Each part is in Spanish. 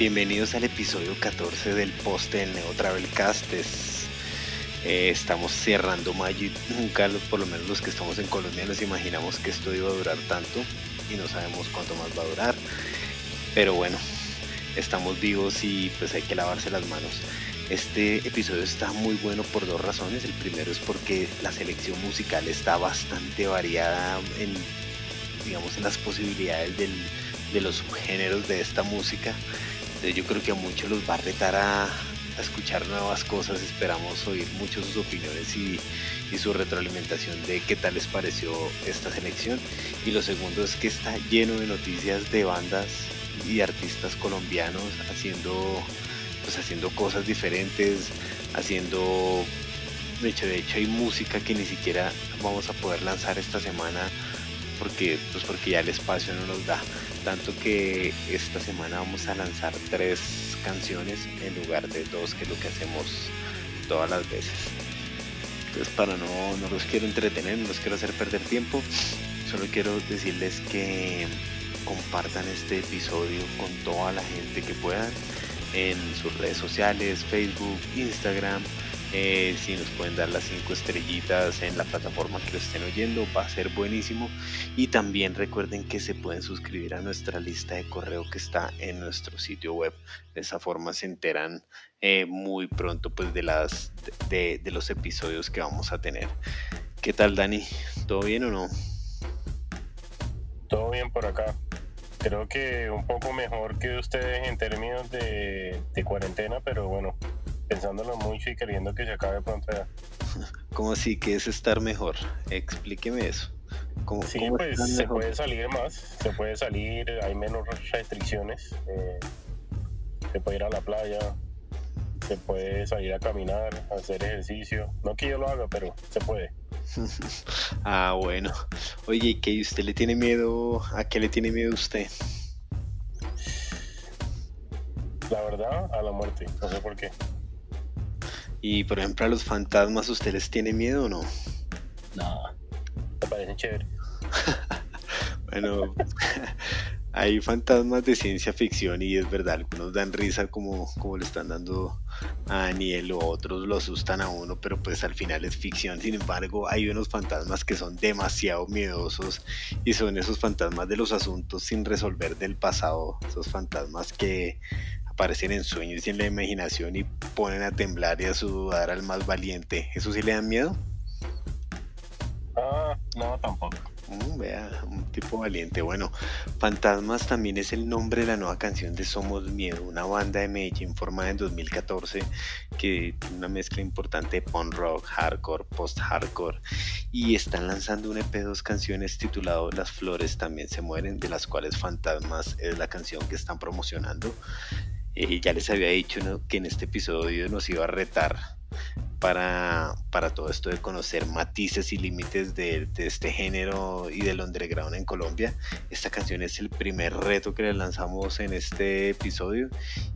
Bienvenidos al episodio 14 del poste del Neo Travelcast. Es, eh, estamos cerrando mayo y nunca, por lo menos los que estamos en Colombia, nos imaginamos que esto iba a durar tanto y no sabemos cuánto más va a durar. Pero bueno, estamos vivos y pues hay que lavarse las manos. Este episodio está muy bueno por dos razones. El primero es porque la selección musical está bastante variada en, digamos, en las posibilidades de los subgéneros de esta música yo creo que a muchos los va a retar a, escuchar nuevas cosas. Esperamos oír mucho sus opiniones y, su retroalimentación de qué tal les pareció esta selección. Y lo segundo es que está lleno de noticias de bandas y artistas colombianos haciendo, pues haciendo cosas diferentes, haciendo de hecho, de hecho hay música que ni siquiera vamos a poder lanzar esta semana porque, pues porque ya el espacio no nos da. Tanto que esta semana vamos a lanzar tres canciones en lugar de dos, que es lo que hacemos todas las veces. Entonces para no, no los quiero entretener, no los quiero hacer perder tiempo, solo quiero decirles que compartan este episodio con toda la gente que puedan en sus redes sociales, Facebook, Instagram, eh, si nos pueden dar las cinco estrellitas en la plataforma que lo estén oyendo, va a ser buenísimo. Y también recuerden que se pueden suscribir a nuestra lista de correo que está en nuestro sitio web. De esa forma se enteran eh, muy pronto pues, de, las, de, de los episodios que vamos a tener. ¿Qué tal, Dani? ¿Todo bien o no? Todo bien por acá creo que un poco mejor que ustedes en términos de, de, cuarentena, pero bueno, pensándolo mucho y queriendo que se acabe pronto ya. ¿Cómo así que es estar mejor? Explíqueme eso. ¿Cómo, sí, pues se puede salir más, se puede salir, hay menos restricciones, eh, se puede ir a la playa, se puede salir a caminar, hacer ejercicio. No que yo lo haga, pero se puede. ah, bueno. Oye, ¿qué usted le tiene miedo? ¿A qué le tiene miedo usted? La verdad, a la muerte. No sé por qué. Y por ejemplo, a los fantasmas, ¿usted les tiene miedo o no? No, me parecen chévere. bueno, hay fantasmas de ciencia ficción y es verdad, algunos dan risa como, como le están dando a Daniel o otros lo asustan a uno, pero pues al final es ficción. Sin embargo, hay unos fantasmas que son demasiado miedosos y son esos fantasmas de los asuntos sin resolver del pasado, esos fantasmas que aparecen en sueños y en la imaginación y ponen a temblar y a sudar al más valiente. ¿Eso sí le da miedo? Ah, no, tampoco. Mm, vea, un tipo valiente. Bueno, Fantasmas también es el nombre de la nueva canción de Somos Miedo, una banda de Medellín formada en 2014 que tiene una mezcla importante de punk rock, hardcore, post-hardcore y están lanzando un EP de dos canciones titulado Las Flores también se mueren, de las cuales Fantasmas es la canción que están promocionando. Eh, ya les había dicho que en este episodio nos iba a retar para, para todo esto de conocer matices y límites de, de, este género y del underground en Colombia. Esta canción es el primer reto que le lanzamos en este episodio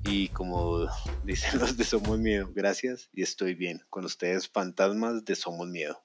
y como dicen los de Somos Miedo, gracias y estoy bien. Con ustedes, fantasmas de Somos Miedo.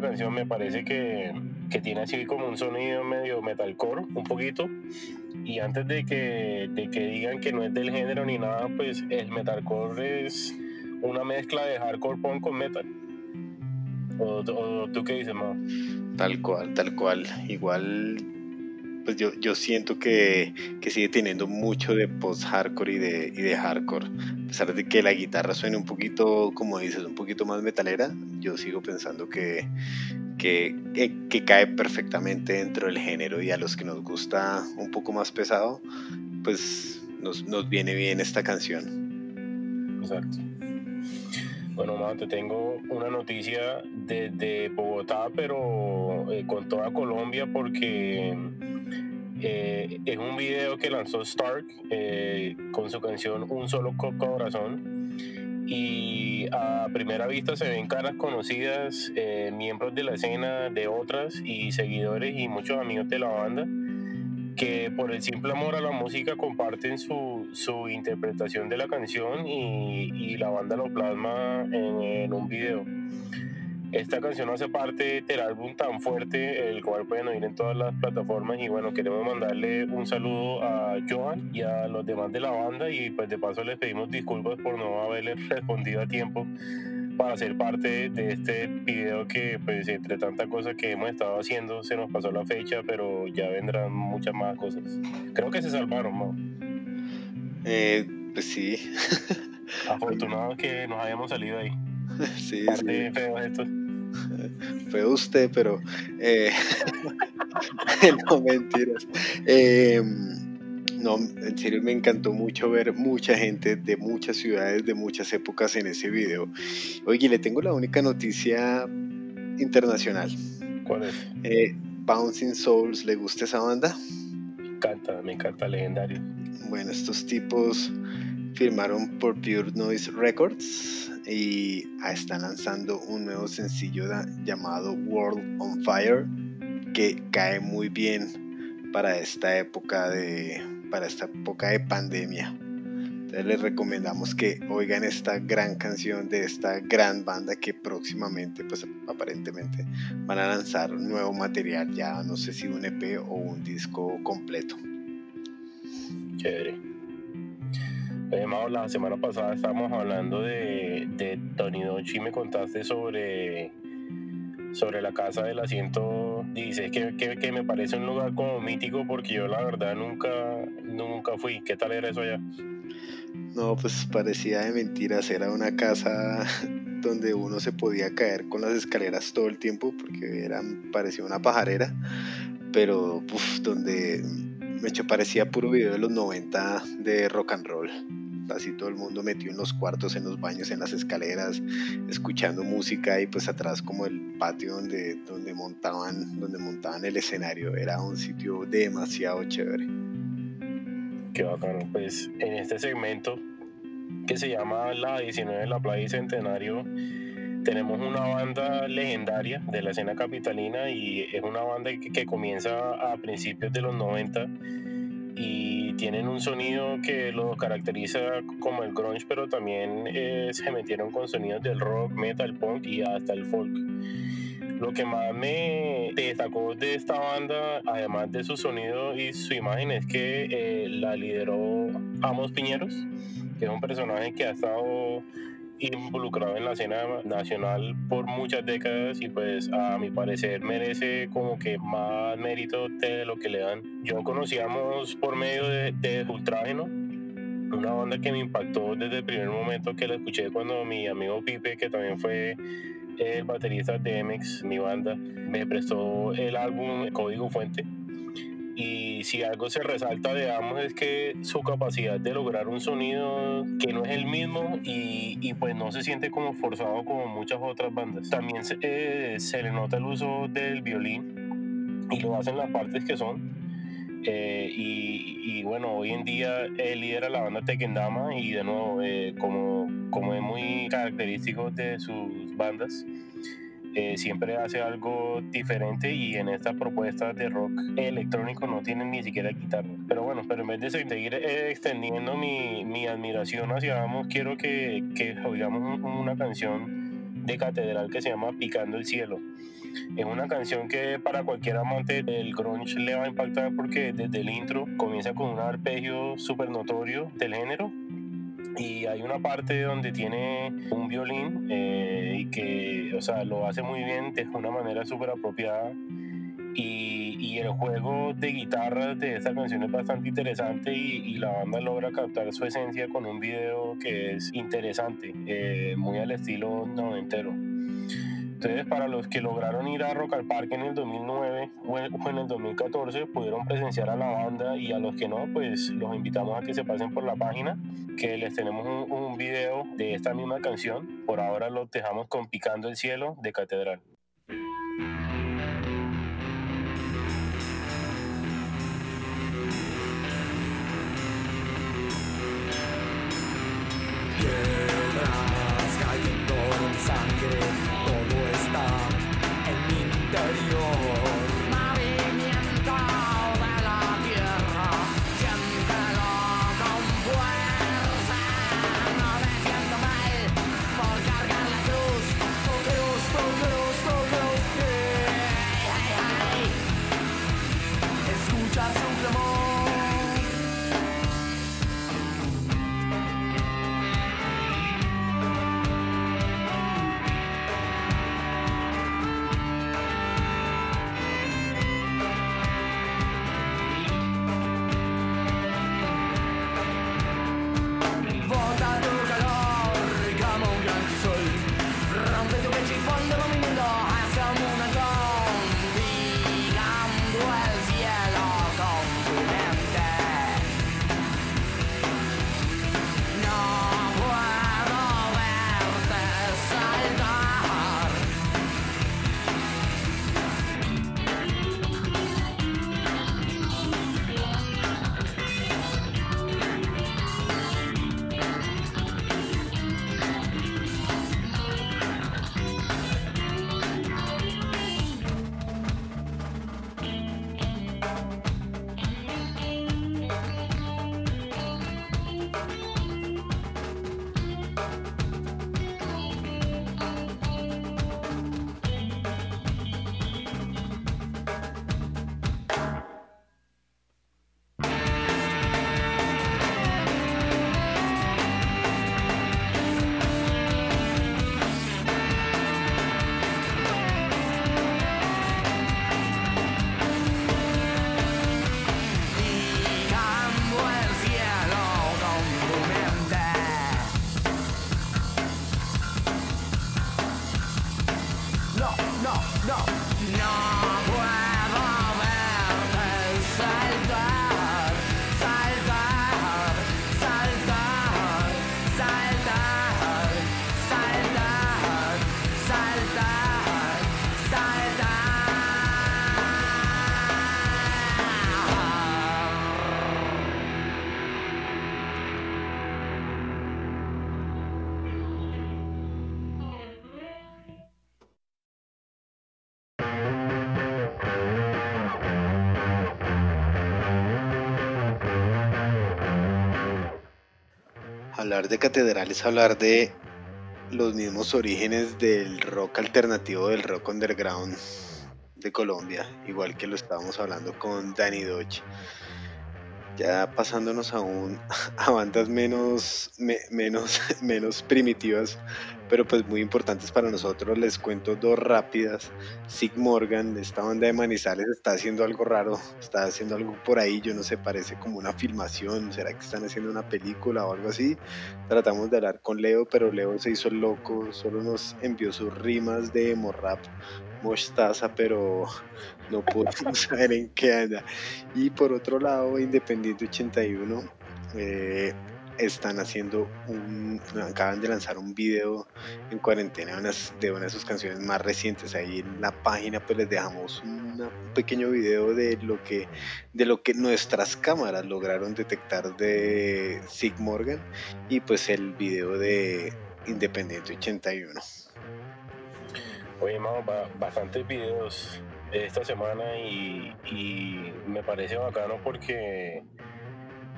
Canción. Me parece que, que tiene así como un sonido medio metalcore, un poquito. Y antes de que, de que digan que no es del género ni nada, pues el metalcore es una mezcla de hardcore punk con metal. ¿O, tú qué dices, Mau? Tal cual, tal cual. Igual pues yo, yo siento que, que, sigue teniendo mucho de post-hardcore y de, y de hardcore. Pesar de que la guitarra suene un poquito, como dices, un poquito más metalera, yo sigo pensando que, que, que, cae perfectamente dentro del género y a los que nos gusta un poco más pesado, pues nos, nos viene bien esta canción. Exacto. Bueno, mamá, te tengo una noticia desde Bogotá, pero eh, con toda Colombia, porque eh, es un video que lanzó Stark eh, con su canción Un solo corazón. Y a primera vista se ven caras conocidas, eh, miembros de la escena de otras y seguidores y muchos amigos de la banda que por el simple amor a la música comparten su, su interpretación de la canción y, y, la banda lo plasma en, en un video. Esta canción hace parte del álbum tan fuerte, el cual pueden oír en todas las plataformas. Y bueno, queremos mandarle un saludo a Johan y a los demás de la banda. Y pues de paso les pedimos disculpas por no haberles respondido a tiempo para ser parte de este video que pues entre tantas cosas que hemos estado haciendo se nos pasó la fecha, pero ya vendrán muchas más cosas. Creo que se salvaron, ¿no? Eh, pues sí. Afortunado que nos hayamos salido ahí. Sí, sí. Fue usted, pero eh, no mentiras. Em, no, en serio me encantó mucho ver mucha gente de muchas ciudades, de muchas épocas en ese video. Oye, le tengo la única noticia internacional. ¿Cuál es? Eh, Bouncing Souls, ¿le gusta esa banda? Me encanta, me encanta legendario. Bueno, estos tipos firmaron por Pure Noise Records y están lanzando un nuevo sencillo llamado World on Fire que cae muy bien para esta época de para esta época de pandemia. Entonces les recomendamos que oigan esta gran canción de esta gran banda que próximamente, pues aparentemente, van a lanzar nuevo material, ya no sé si un EP o un disco completo. Chévere la semana pasada estábamos hablando de, de Tony Donchi me contaste sobre, sobre la casa del asiento 16, que, que, me parece un lugar como mítico porque yo la verdad nunca, nunca fui. ¿Qué tal era eso allá? No, pues parecía de mentiras, era una casa donde uno se podía caer con las escaleras todo el tiempo porque era, parecía una pajarera, pero donde me parecía puro video de los 90 de rock and roll así todo el mundo metido en los cuartos, en los baños, en las escaleras, escuchando música y pues atrás como el patio donde, donde, montaban, donde montaban el escenario. Era un sitio demasiado chévere. Qué bacano. Pues en este segmento que se llama La 19 de la Playa y Centenario, tenemos una banda legendaria de la escena capitalina y es una banda que, que comienza a principios de los 90 y tienen un sonido que los caracteriza como el grunge, pero también eh, se metieron con sonidos del rock, metal, punk y hasta el folk. Lo que más me destacó de esta banda, además de su sonido y su imagen, es que eh, la lideró Amos Piñeros, que es un personaje que ha estado involucrado en la escena nacional por muchas décadas y pues a mi parecer merece como que más mérito de lo que le dan. Yo conocíamos por medio de, de Ultrágeno, una banda que me impactó desde el primer momento que la escuché cuando mi amigo Pipe, que también fue el baterista de MX, mi banda, me prestó el álbum Código Fuente y si algo se resalta de Amos es que su capacidad de lograr un sonido que no es el mismo y, y pues no se siente como forzado como muchas otras bandas. También se, eh, se le nota el uso del violín y lo hacen las partes que son. Eh, y, y, bueno, hoy en día él lidera la banda Tekendama y de nuevo, eh, como, como es muy característico de sus bandas, eh, siempre hace algo diferente y en esta propuesta de rock electrónico no tienen ni siquiera guitarra. Pero bueno, pero en vez de seguir eh, extendiendo mi, mi admiración hacia Amos, quiero que, que oigamos una canción de Catedral que se llama Picando el Cielo. Es una canción que para cualquier amante del grunge le va a impactar porque desde el intro comienza con un arpegio súper notorio del género y hay una parte donde tiene un violín eh, y que, o sea, lo hace muy bien de una manera súper apropiada y, y, el juego de guitarras de esta canción es bastante interesante y, la banda logra captar su esencia con un video que es interesante, eh, muy al estilo noventero. Entonces, para los que lograron ir a Rock al Parque en el 2009 o en el 2014, pudieron presenciar a la banda y a los que no, pues los invitamos a que se pasen por la página, que les tenemos un, video de esta misma canción. Por ahora los dejamos con Picando el Cielo de Catedral. Sangre, mi interior. Hablar de catedral es hablar de los mismos orígenes del rock alternativo, del rock underground de Colombia, igual que lo estábamos hablando con Danny Dodge. Ya pasándonos aún a bandas menos, me- menos, menos primitivas, pero pues muy importantes para nosotros, les cuento dos rápidas. Sig Morgan, esta banda de Manizales, está haciendo algo raro, está haciendo algo por ahí, yo no sé, parece como una filmación, ¿será que están haciendo una película o algo así? Tratamos de hablar con Leo, pero Leo se hizo loco, solo nos envió sus rimas de emo rap, mostaza, pero no pudimos saber en qué anda. Y por otro lado, Independiente 81 eh, están haciendo un, acaban de lanzar un video en cuarentena de, unas- de una de sus canciones más recientes. Ahí en la página pues les dejamos un pequeño video de lo que de lo que nuestras cámaras lograron detectar de Sig Morgan y pues el video de Independiente 81. Oye, ba- bastantes videos esta semana y me parece bacano porque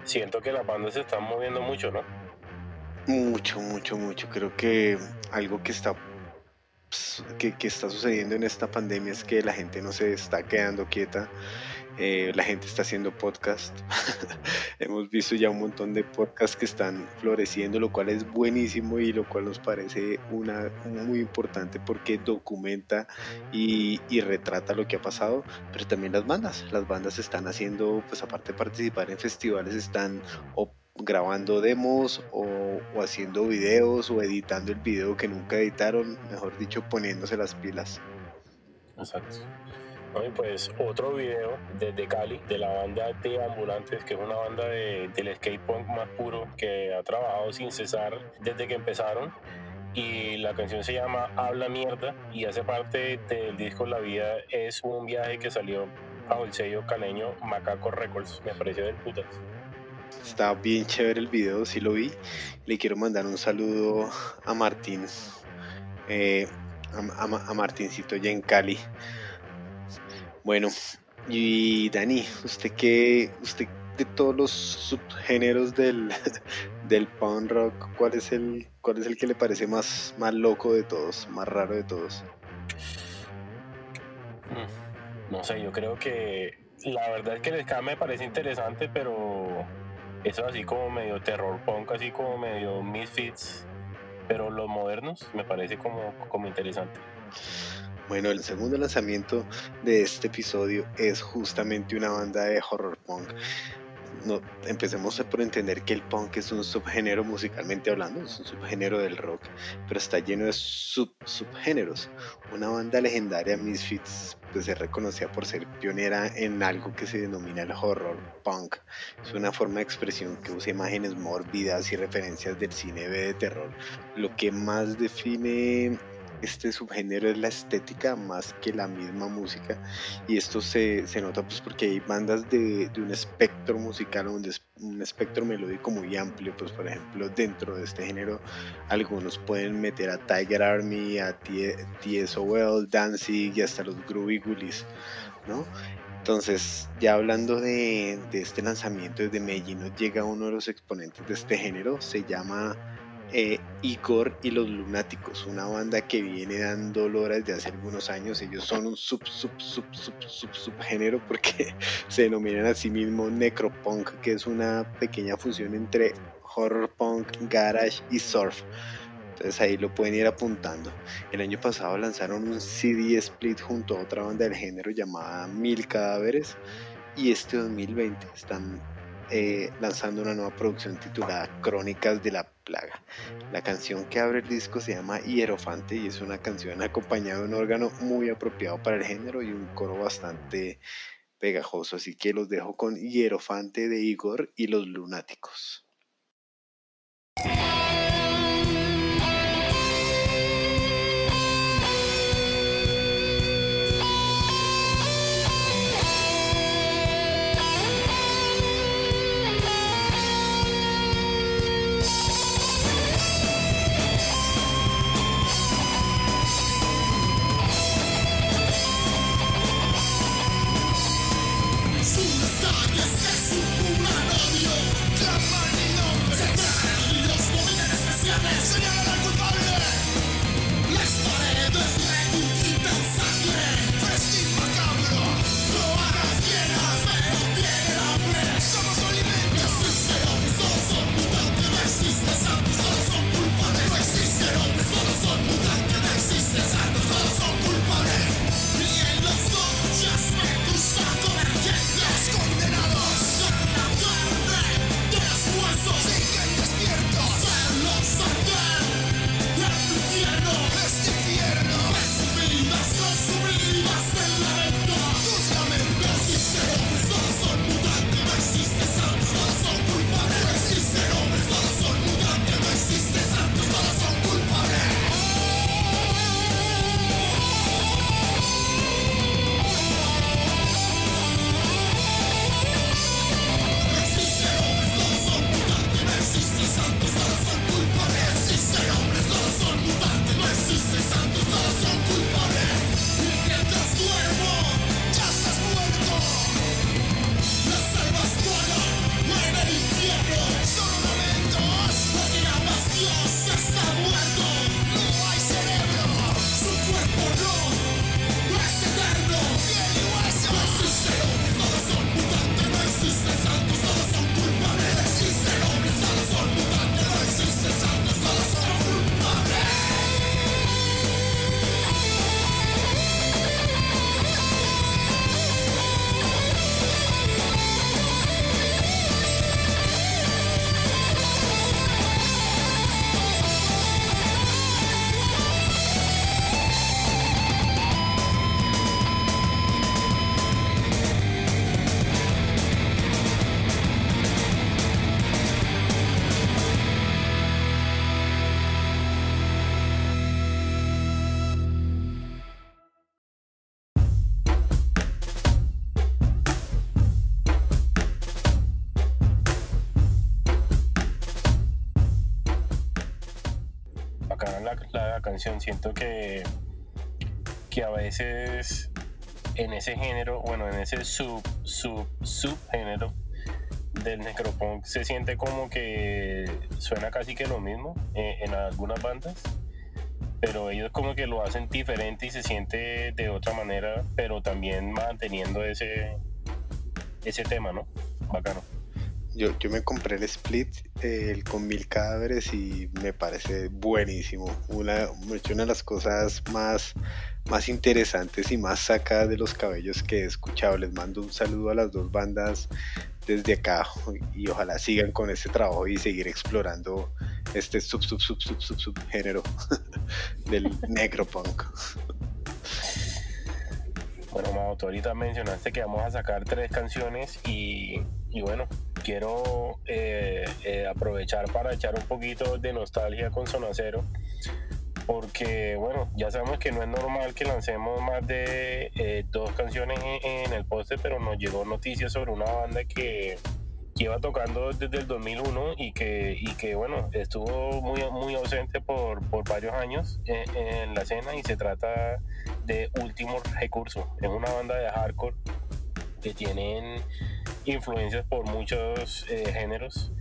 siento que las bandas se están moviendo mucho, ¿no? Mucho, mucho, mucho. Creo que algo que está pues, que, está sucediendo en esta pandemia es que la gente no se está quedando quieta, eh, la gente está haciendo podcast. Hemos visto ya un montón de podcasts que están floreciendo, lo cual es buenísimo y lo cual nos parece una, muy importante porque documenta y, y, retrata lo que ha pasado, pero también las bandas. Las bandas están haciendo, pues aparte de participar en festivales, están grabando demos o, o haciendo videos o editando el video que nunca editaron, mejor dicho, poniéndose las pilas. Exacto. Y pues otro video desde Cali, de la banda de Ambulantes, que es una banda de, del skate punk más puro que ha trabajado sin cesar desde que empezaron. Y la canción se llama Habla Mierda y hace parte del disco La Vida. Es un viaje que salió bajo el sello caleño Macaco Records. Me pareció del putas. Está bien chévere el video, sí lo vi. Le quiero mandar un saludo a Martín, eh, a, a, a Martincito ya en Cali. Bueno, y Dani, usted qué, usted de todos los subgéneros del, del punk rock, ¿cuál es el, cuál es el que le parece más, más loco de todos, más raro de todos? Mm, no sé, yo creo que la verdad es que el ska me parece interesante, pero eso así como medio terror punk, así como medio misfits, pero los modernos me parece como, como interesante. Bueno, el segundo lanzamiento de este episodio es justamente una banda de horror punk. No, empecemos por entender que el punk es un subgénero musicalmente hablando, es un subgénero del rock, pero está lleno de sub subgéneros. Una banda legendaria, Misfits, pues se reconocía por ser pionera en algo que se denomina el horror punk. Es una forma de expresión que usa imágenes mórbidas y referencias del cine B de terror. Lo que más define este subgénero es la estética más que la misma música y esto se, se nota pues porque hay bandas de, de, un espectro musical un, un espectro melódico muy amplio pues por ejemplo dentro de este género algunos pueden meter a Tiger Army a TSOL, Danzig y hasta los Groovy Ghoulies ¿no? Entonces, ya hablando de, de, este lanzamiento desde Medellín, llega uno de los exponentes de este género, se llama eh, Igor y los Lunáticos, una banda que viene dando lora desde hace algunos años. Ellos son un sub, sub, sub, sub, sub, subgénero porque se denominan a sí mismos Necropunk, que es una pequeña fusión entre horror punk, garage y surf. Entonces ahí lo pueden ir apuntando. El año pasado lanzaron un CD split junto a otra banda del género llamada Mil Cadáveres y este 2020 están eh, lanzando una nueva producción titulada Crónicas de la Plaga. La canción que abre el disco se llama Hierofante y es una canción acompañada de un órgano muy apropiado para el género y un coro bastante pegajoso. Así que los dejo con Hierofante de Igor y los Lunáticos. La, canción. Siento que, que a veces en ese género, bueno, en ese sub, sub, subgénero del necropunk se siente como que suena casi que lo mismo eh, en algunas bandas pero ellos como que lo hacen diferente y se siente de otra manera, pero también manteniendo ese, ese tema, ¿no? Bacano. Yo, yo me compré el split el con mil cadáveres y me parece buenísimo. Una, una de las cosas más, más interesantes y más sacadas de los cabellos que he escuchado. Les mando un saludo a las dos bandas desde acá y ojalá sigan con este trabajo y seguir explorando este sub sub sub sub sub, sub género del necropunk. Bueno, Mao, tú ahorita mencionaste que vamos a sacar tres canciones y, y bueno, quiero eh, eh, aprovechar para echar un poquito de nostalgia con Sonacero porque bueno, ya sabemos que no es normal que lancemos más de eh, dos canciones en, el poste, pero nos llegó noticias sobre una banda que, lleva tocando desde el 2001 y que, y que bueno, estuvo muy, muy ausente por, por varios años en, la escena y se trata de Último Recurso. Es una banda de hardcore que tienen influencias por muchos eh, géneros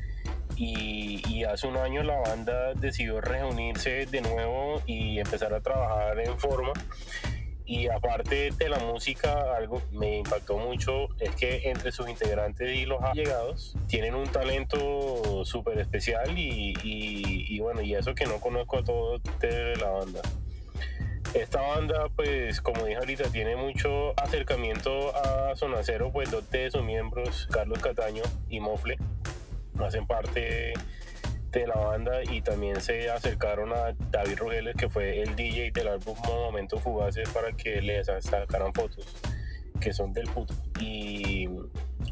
y, hace un año la banda decidió reunirse de nuevo y empezar a trabajar en forma. Y aparte de la música, algo me impactó mucho es que entre sus integrantes y los allegados tienen un talento súper especial y, y, bueno, y eso que no conozco a todos de la banda. Esta banda, pues como dije ahorita, tiene mucho acercamiento a Sonacero, pues dos de sus miembros, Carlos Cataño y Mofle, hacen parte de la banda y también se acercaron a David Rogeles, que fue el DJ del álbum Momentos Fugaces, para que les sacaran fotos, que son del puto. Y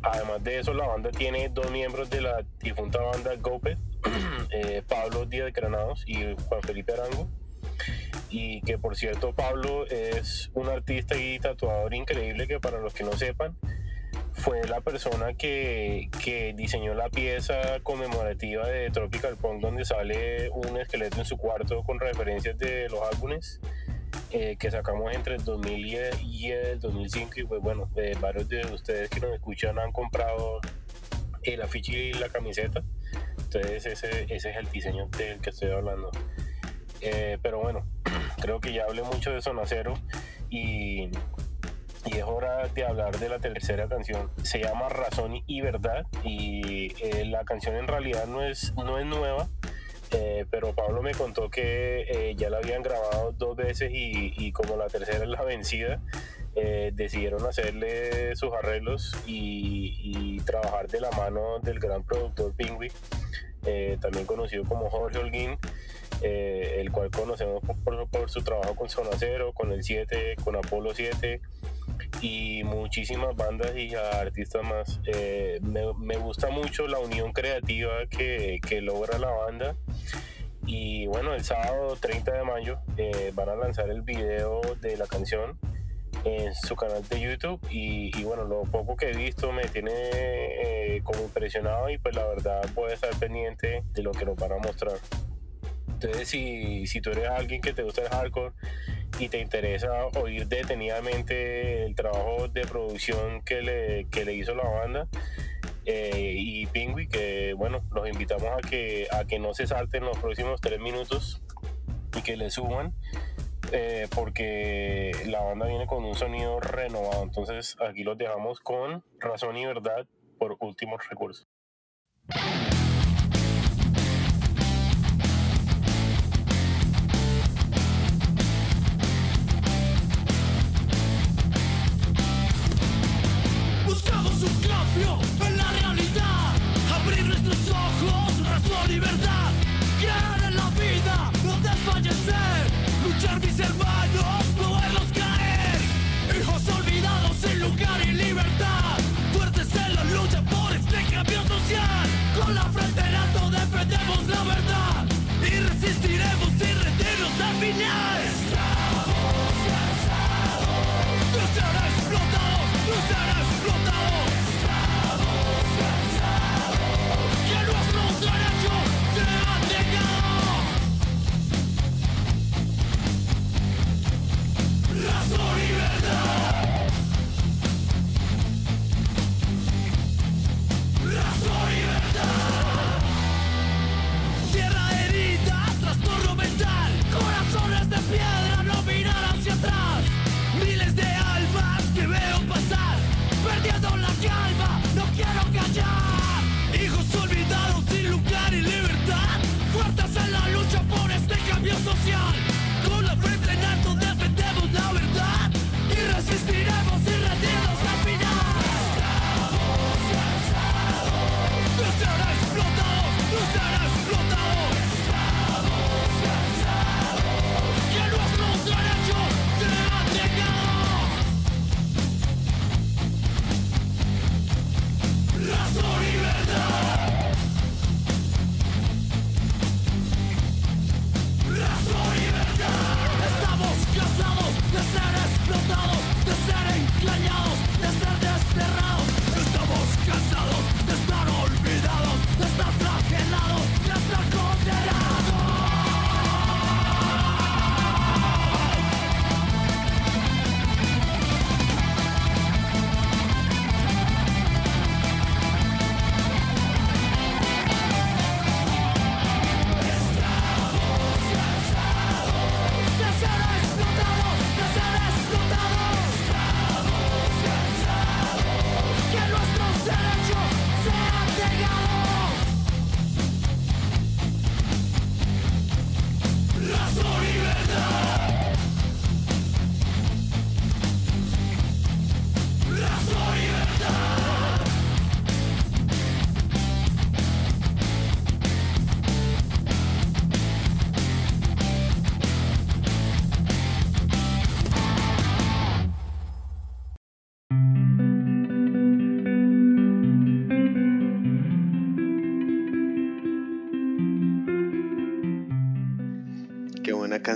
además de eso, la banda tiene dos miembros de la difunta banda Gopet, eh, Pablo Díaz Granados y Juan Felipe Arango. Y que por cierto, Pablo es un artista y tatuador increíble que para los que no sepan, fue la persona que, que, diseñó la pieza conmemorativa de Tropical Punk donde sale un esqueleto en su cuarto con referencias de los álbumes eh, que sacamos entre el 2000 y el 2005 y pues bueno, varios de ustedes que nos escuchan han comprado el afiche y la camiseta. Entonces ese, ese es el diseño del que estoy hablando eh, pero bueno, creo que ya hablé mucho de Sonacero y y es hora de hablar de la tercera canción. Se llama Razón y Verdad y eh, la canción en realidad no es, no es nueva, eh, pero Pablo me contó que eh, ya la habían grabado dos veces y, como la tercera es la vencida, decidieron hacerle sus arreglos y, trabajar de la mano del gran productor Pingui, también conocido como Jorge Holguín. El cual conocemos por, su trabajo con Zona Cero, con el 7, con Apolo 7, y muchísimas bandas y artistas más. Eh, me, gusta mucho la unión creativa que, logra la banda. Y bueno, el sábado 30 de mayo eh, van a lanzar el video de la canción en su canal de YouTube y, bueno, lo poco que he visto me tiene eh, como impresionado y pues la verdad puede estar pendiente de lo que nos van a mostrar. Entonces si, si tú eres alguien que te gusta el hardcore y te interesa oír detenidamente el trabajo de producción que le, que le hizo la banda eh, y Pingui, que bueno, los invitamos a que, a que no se salten los próximos tres minutos y que le suban. Eh, porque la banda viene con un sonido renovado. Entonces aquí los dejamos con razón y verdad por últimos recursos.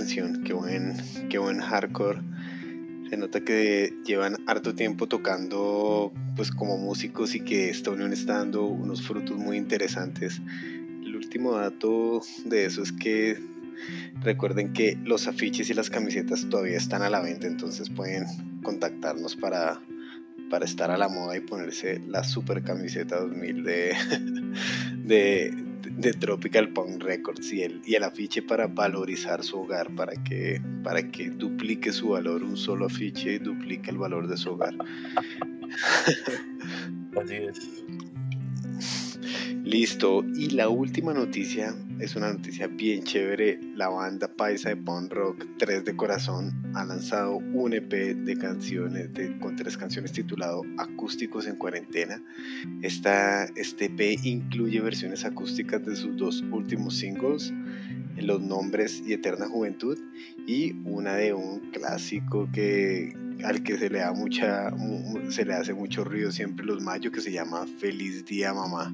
Canción, qué buen, qué buen hardcore. Se nota que llevan harto tiempo tocando pues como músicos y que esta unión está dando unos frutos muy interesantes. El último dato de eso es que recuerden que los afiches y las camisetas todavía están a la venta, entonces pueden contactarnos para, para estar a la moda y ponerse la super camiseta 2000 de, de, de Tropical Punk Records y el, y el afiche para valorizar su hogar, para que, para que duplique su valor, un solo afiche duplique el valor de su hogar. Así es. Listo. Y la última noticia es una noticia bien chévere. La banda paisa de punk rock 3 de Corazón ha lanzado un EP de canciones con tres canciones titulado Acústicos en Cuarentena. Esta, este EP incluye versiones acústicas de sus dos últimos singles, Los Nombres y Eterna Juventud, y una de un clásico que al que se le da mucha se le hace mucho ruido siempre los mayos que se llama Feliz Día Mamá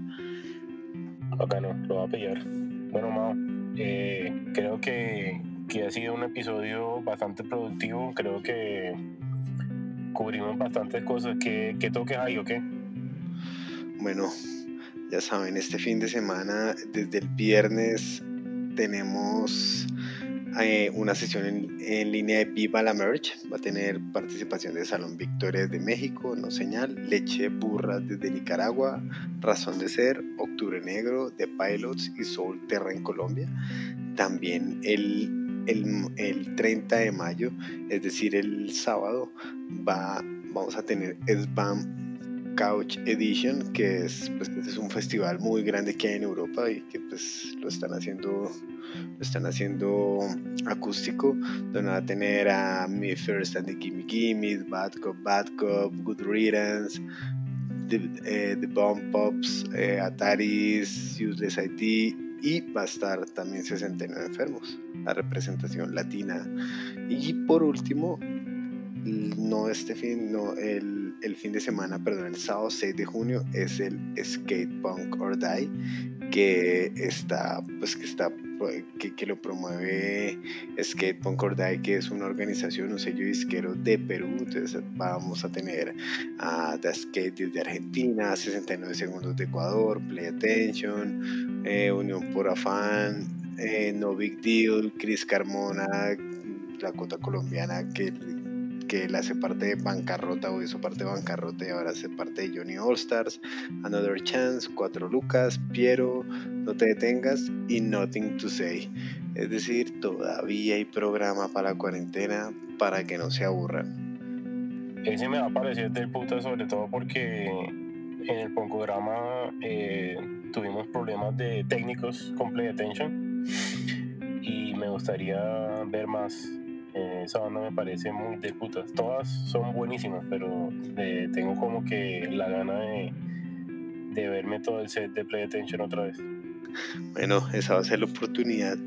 no, lo va a pillar. Bueno, Mao, eh, creo que, que, ha sido un episodio bastante productivo. Creo que cubrimos bastantes cosas. ¿Qué, qué toques hay o qué? Bueno, ya saben, este fin de semana, desde el viernes, tenemos eh, una sesión en, línea de Viva la Merch. Va a tener participación de Salón Victoria de México, No Señal, Leche Burra desde Nicaragua, Razón de Ser, Octubre Negro, The Pilots y Soul Terra en Colombia. También el, el, el 30 de mayo, es decir, el sábado, va, vamos a tener SBAM Couch Edition, que es, pues, es un festival muy grande que hay en Europa y que pues lo están haciendo, lo están haciendo acústico, donde va a tener a Me First and the Gimme Gimme, Bad Cop, Bad Cop, Good Riddance, The, eh, Bomb Pops, eh, Ataris, Useless IT y va a estar también 69 enfermos, la representación latina. Y por último, no este fin, no el el fin de semana, perdón, el sábado 6 de junio es el Skate Punk or Die, que está, pues que está, que, que lo promueve Skate Punk or Die, que es una organización, un sello disquero de Perú. Entonces vamos a tener a The Skate desde Argentina, 69 segundos de Ecuador, Play Attention, eh, Unión por Afán, eh, No Big Deal, Chris Carmona, la cota colombiana que que él hace parte de Bancarrota o hizo parte de Bancarrota y ahora hace parte de Johnny All Stars, Another Chance, Cuatro Lucas, Piero, No Te Detengas y Nothing to Say. Es decir, todavía hay programa para la cuarentena para que no se aburran. Ese me va a parecer del puta, sobre todo porque en el Poncograma eh, tuvimos problemas de técnicos con Play Attention y me gustaría ver más eh, esa banda me parece muy de putas. Todas son buenísimas, pero eh, tengo como que la gana de, de verme todo el set de Play Attention otra vez. Bueno, esa va a ser la oportunidad.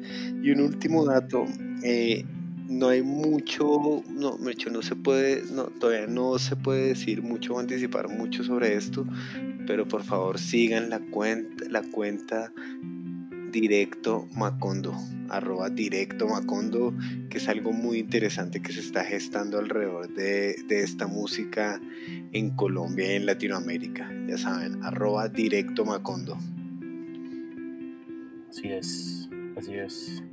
Y un último dato, eh, no hay mucho, no, hecho no se puede, no, todavía no se puede decir mucho o anticipar mucho sobre esto, pero por favor sigan la cuenta, la cuenta directo Macondo, arroba directo Macondo, que es algo muy interesante que se está gestando alrededor de, esta música en Colombia y en Latinoamérica. Ya saben, arroba directo Macondo. Así es, así es.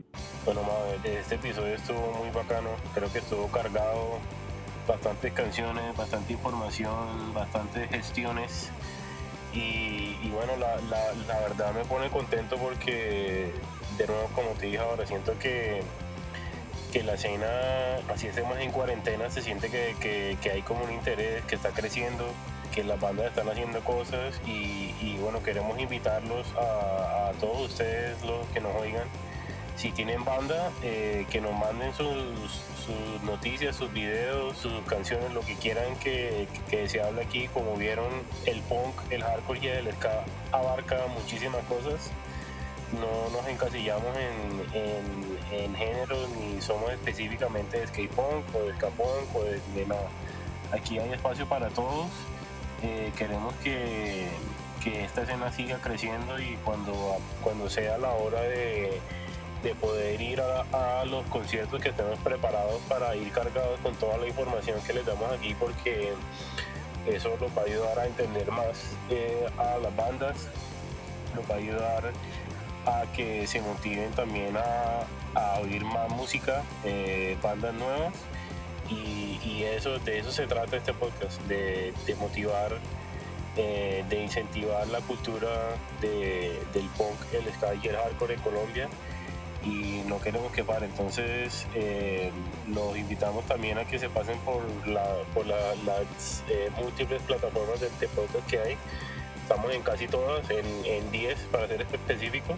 Bueno, este episodio estuvo muy bacano, creo que estuvo cargado bastantes canciones, bastante información, bastantes gestiones y, bueno, la, la, verdad me pone contento porque, de nuevo, como te dije ahora, siento que, que la escena, así estemos en cuarentena, se siente que, que, hay como un interés, que está creciendo, que las bandas están haciendo cosas y, y bueno, queremos invitarlos a, todos ustedes los que nos oigan. Si tienen banda, eh, que nos manden sus, sus, noticias, sus videos, sus canciones, lo que quieran que, que, se hable aquí. Como vieron, el punk, el hardcore y el ska abarca muchísimas cosas. No nos encasillamos en, en, géneros ni somos específicamente de skate punk o de ska punk o de, nada. Aquí hay espacio para todos. Eh, queremos que, que esta escena siga creciendo y cuando, cuando sea la hora de de poder ir a, los conciertos que tenemos preparados para ir cargados con toda la información que les damos aquí porque eso nos va a ayudar a entender más eh, a las bandas, nos va a ayudar a que se motiven también a, oír más música, eh, bandas nuevas. Y, eso, de eso se trata este podcast, de, motivar, eh, de incentivar la cultura del punk, el ska y el hardcore en Colombia y no queremos que pare. Entonces eh, los invitamos también a que se pasen por, las eh, múltiples plataformas de, podcast que hay. Estamos en casi todas, en 10 para ser específico.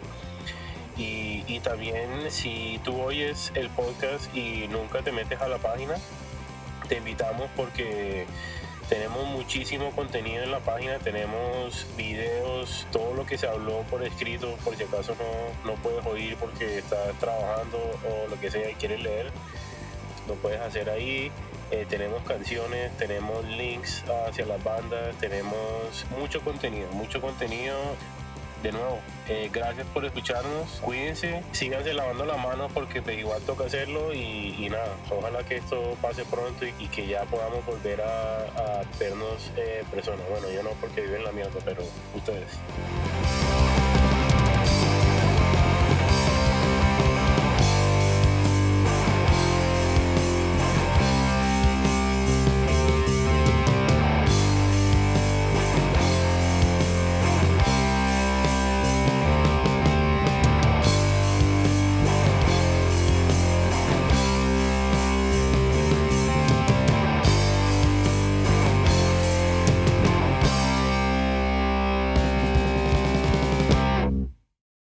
Y, y, también si tú oyes el podcast y nunca te metes a la página, te invitamos porque tenemos muchísimo contenido en la página, tenemos videos, todo lo que se habló por escrito, por si acaso no, no puedes oír porque estás trabajando o lo que sea y quieres leer, lo puedes hacer ahí. Eh, tenemos canciones, tenemos links hacia las bandas, tenemos mucho contenido, mucho contenido de nuevo, eh, gracias por escucharnos. Cuídense, síganse lavando las manos porque pues, igual toca hacerlo y, nada, ojalá que esto pase pronto y, que ya podamos volver a, vernos eh, personas. Bueno, yo no porque vivo en la mierda, pero ustedes.